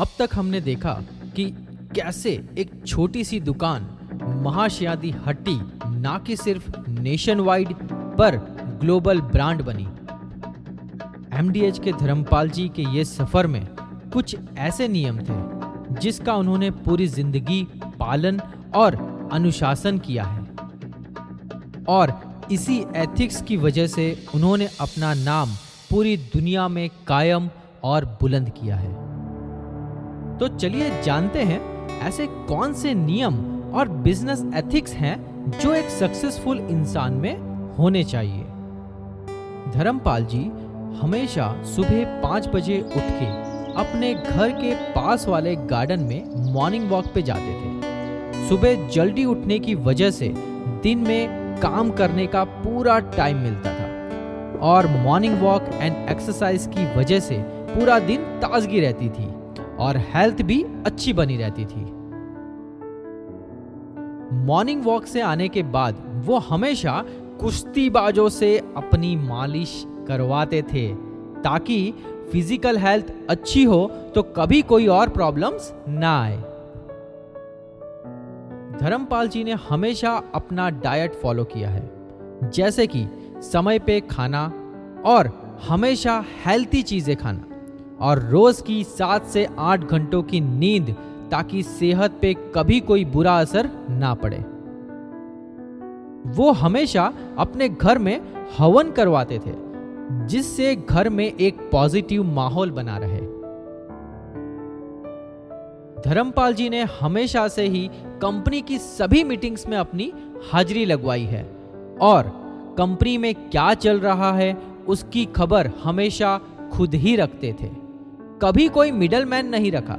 अब तक हमने देखा कि कैसे एक छोटी सी दुकान, महाशियादी हट्टी, ना कि सिर्फ़ नेशन वाइड पर ग्लोबल ब्रांड बनी। एमडीएच के धर्मपाल जी के ये सफ़र में कुछ ऐसे नियम थे, जिसका उन्होंने पूरी ज़िंदगी पालन और अनुशासन किया है। और इसी एथिक्स की वजह से उन्होंने अपना नाम पूरी दुनिया में कायम और बुलंद किया है। तो चलिए जानते हैं, ऐसे कौन से नियम और बिज़नेस एथिक्स हैं जो एक सक्सेसफुल इंसान में होने चाहिए? धर्मपाल जी, हमेशा सुबह पाँच बजे उठ के अपने घर के पास वाले गार्डन में मॉर्निंग वॉक पे जाते थे। सुबह जल्दी उठने की वजह से दिन में काम करने का पूरा टाइम मिलता था और मॉर्निंग वॉक एंड एक्सरसाइज की वजह से पूरा दिन ताजगी रहती थी। और हेल्थ भी अच्छी बनी रहती थी। मॉर्निंग वॉक से आने के बाद वो हमेशा कुश्तीबाजों से अपनी मालिश करवाते थे, ताकि फ़िज़िकल हेल्थ अच्छी हो तो कभी कोई और प्रॉब्लम्स ना आए। धर्मपाल जी ने हमेशा अपना डाइट फॉलो किया है, जैसे कि समय पे खाना और हमेशा हेल्थी चीज़ें खाना। और रोज की सात से आठ घंटों की नींद ताकि सेहत पे कभी कोई बुरा असर ना पड़े। वो हमेशा अपने घर में हवन करवाते थे, जिससे घर में एक पॉजिटिव माहौल बना रहे। धर्मपाल जी ने हमेशा से ही कंपनी की सभी मीटिंग्स में अपनी हाजिरी लगवाई है और कंपनी में क्या चल रहा है उसकी खबर हमेशा खुद ही रखते थे। कभी कोई मिडल मैन नहीं रखा,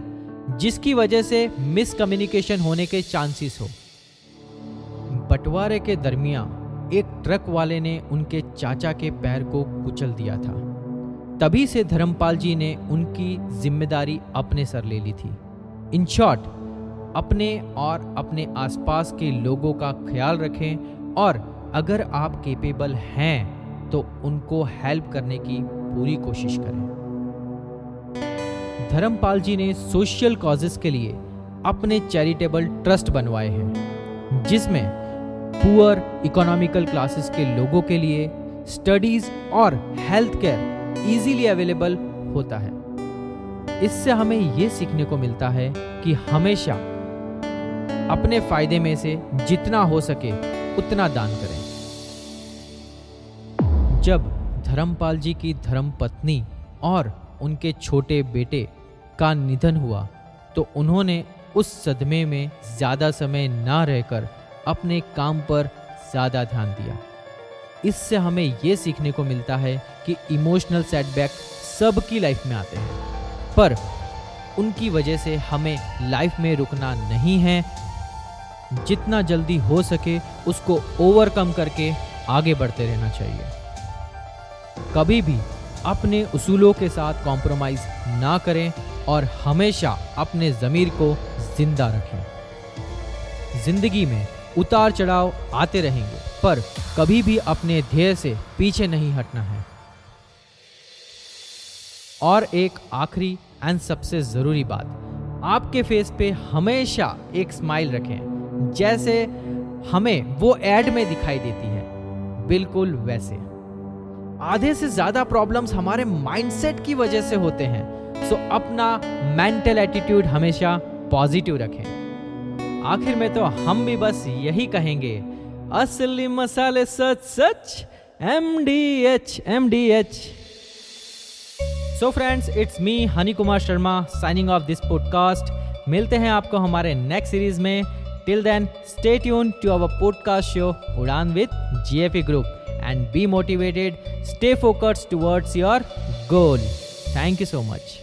जिसकी वजह से मिसकम्युनिकेशन होने के चांसेस हो। बंटवारे के दरमियान एक ट्रक वाले ने उनके चाचा के पैर को कुचल दिया था। तभी से धर्मपाल जी ने उनकी ज़िम्मेदारी अपने सर ले ली थी। इन शॉर्ट अपने और अपने आसपास के लोगों का ख्याल रखें और अगर आप केपेबल हैं तो उनको हेल्प करने की पूरी कोशिश करें। धर्मपाल जी ने सोशल कॉजेस के लिए अपने चैरिटेबल ट्रस्ट बनवाए हैं, जिसमें पुअर इकोनॉमिकल क्लासेस के लोगों के लिए स्टडीज़ और हेल्थ केयर इजीली अवेलेबल होता है। इससे हमें यह सीखने को मिलता है कि हमेशा अपने फ़ायदे में से जितना हो सके उतना दान करें। जब धर्मपाल जी की धर्मपत्नी और उनके छोटे बेटे का निधन हुआ तो उन्होंने उस सदमे में ज़्यादा समय ना रहकर अपने काम पर ज़्यादा ध्यान दिया। इससे हमें यह सीखने को मिलता है कि इमोशनल सेटबैक सबकी लाइफ में आते हैं, पर उनकी वजह से हमें लाइफ में रुकना नहीं है। जितना जल्दी हो सके उसको ओवरकम करके आगे बढ़ते रहना चाहिए। कभी भी अपने उसूलों के साथ कॉम्प्रोमाइज ना करें और हमेशा अपने ज़मीर को ज़िंदा रखें। ज़िंदगी में उतार चढ़ाव आते रहेंगे, पर कभी भी अपने ध्येय से पीछे नहीं हटना है। और एक आखिरी एंड सबसे ज़रूरी बात, आपके फेस पे हमेशा एक स्माइल रखें, जैसे हमें वो एड में दिखाई देती है। बिल्कुल वैसे। आधे से ज़्यादा प्रॉब्लम्स हमारे माइंडसेट की वजह से होते हैं। सो अपना मेंटल एटीट्यूड हमेशा पॉजिटिव रखें। आखिर में तो हम भी बस यही कहेंगे, असली मसाले सच सच M D H M D H so friends it's me Honey Kumar Sharma signing off this podcast मिलते हैं आपको हमारे नेक्स्ट सीरीज़ में। Till then stay tuned to our podcast show Udaan with GFE group and be motivated. Stay focused towards your goal. Thank you so much.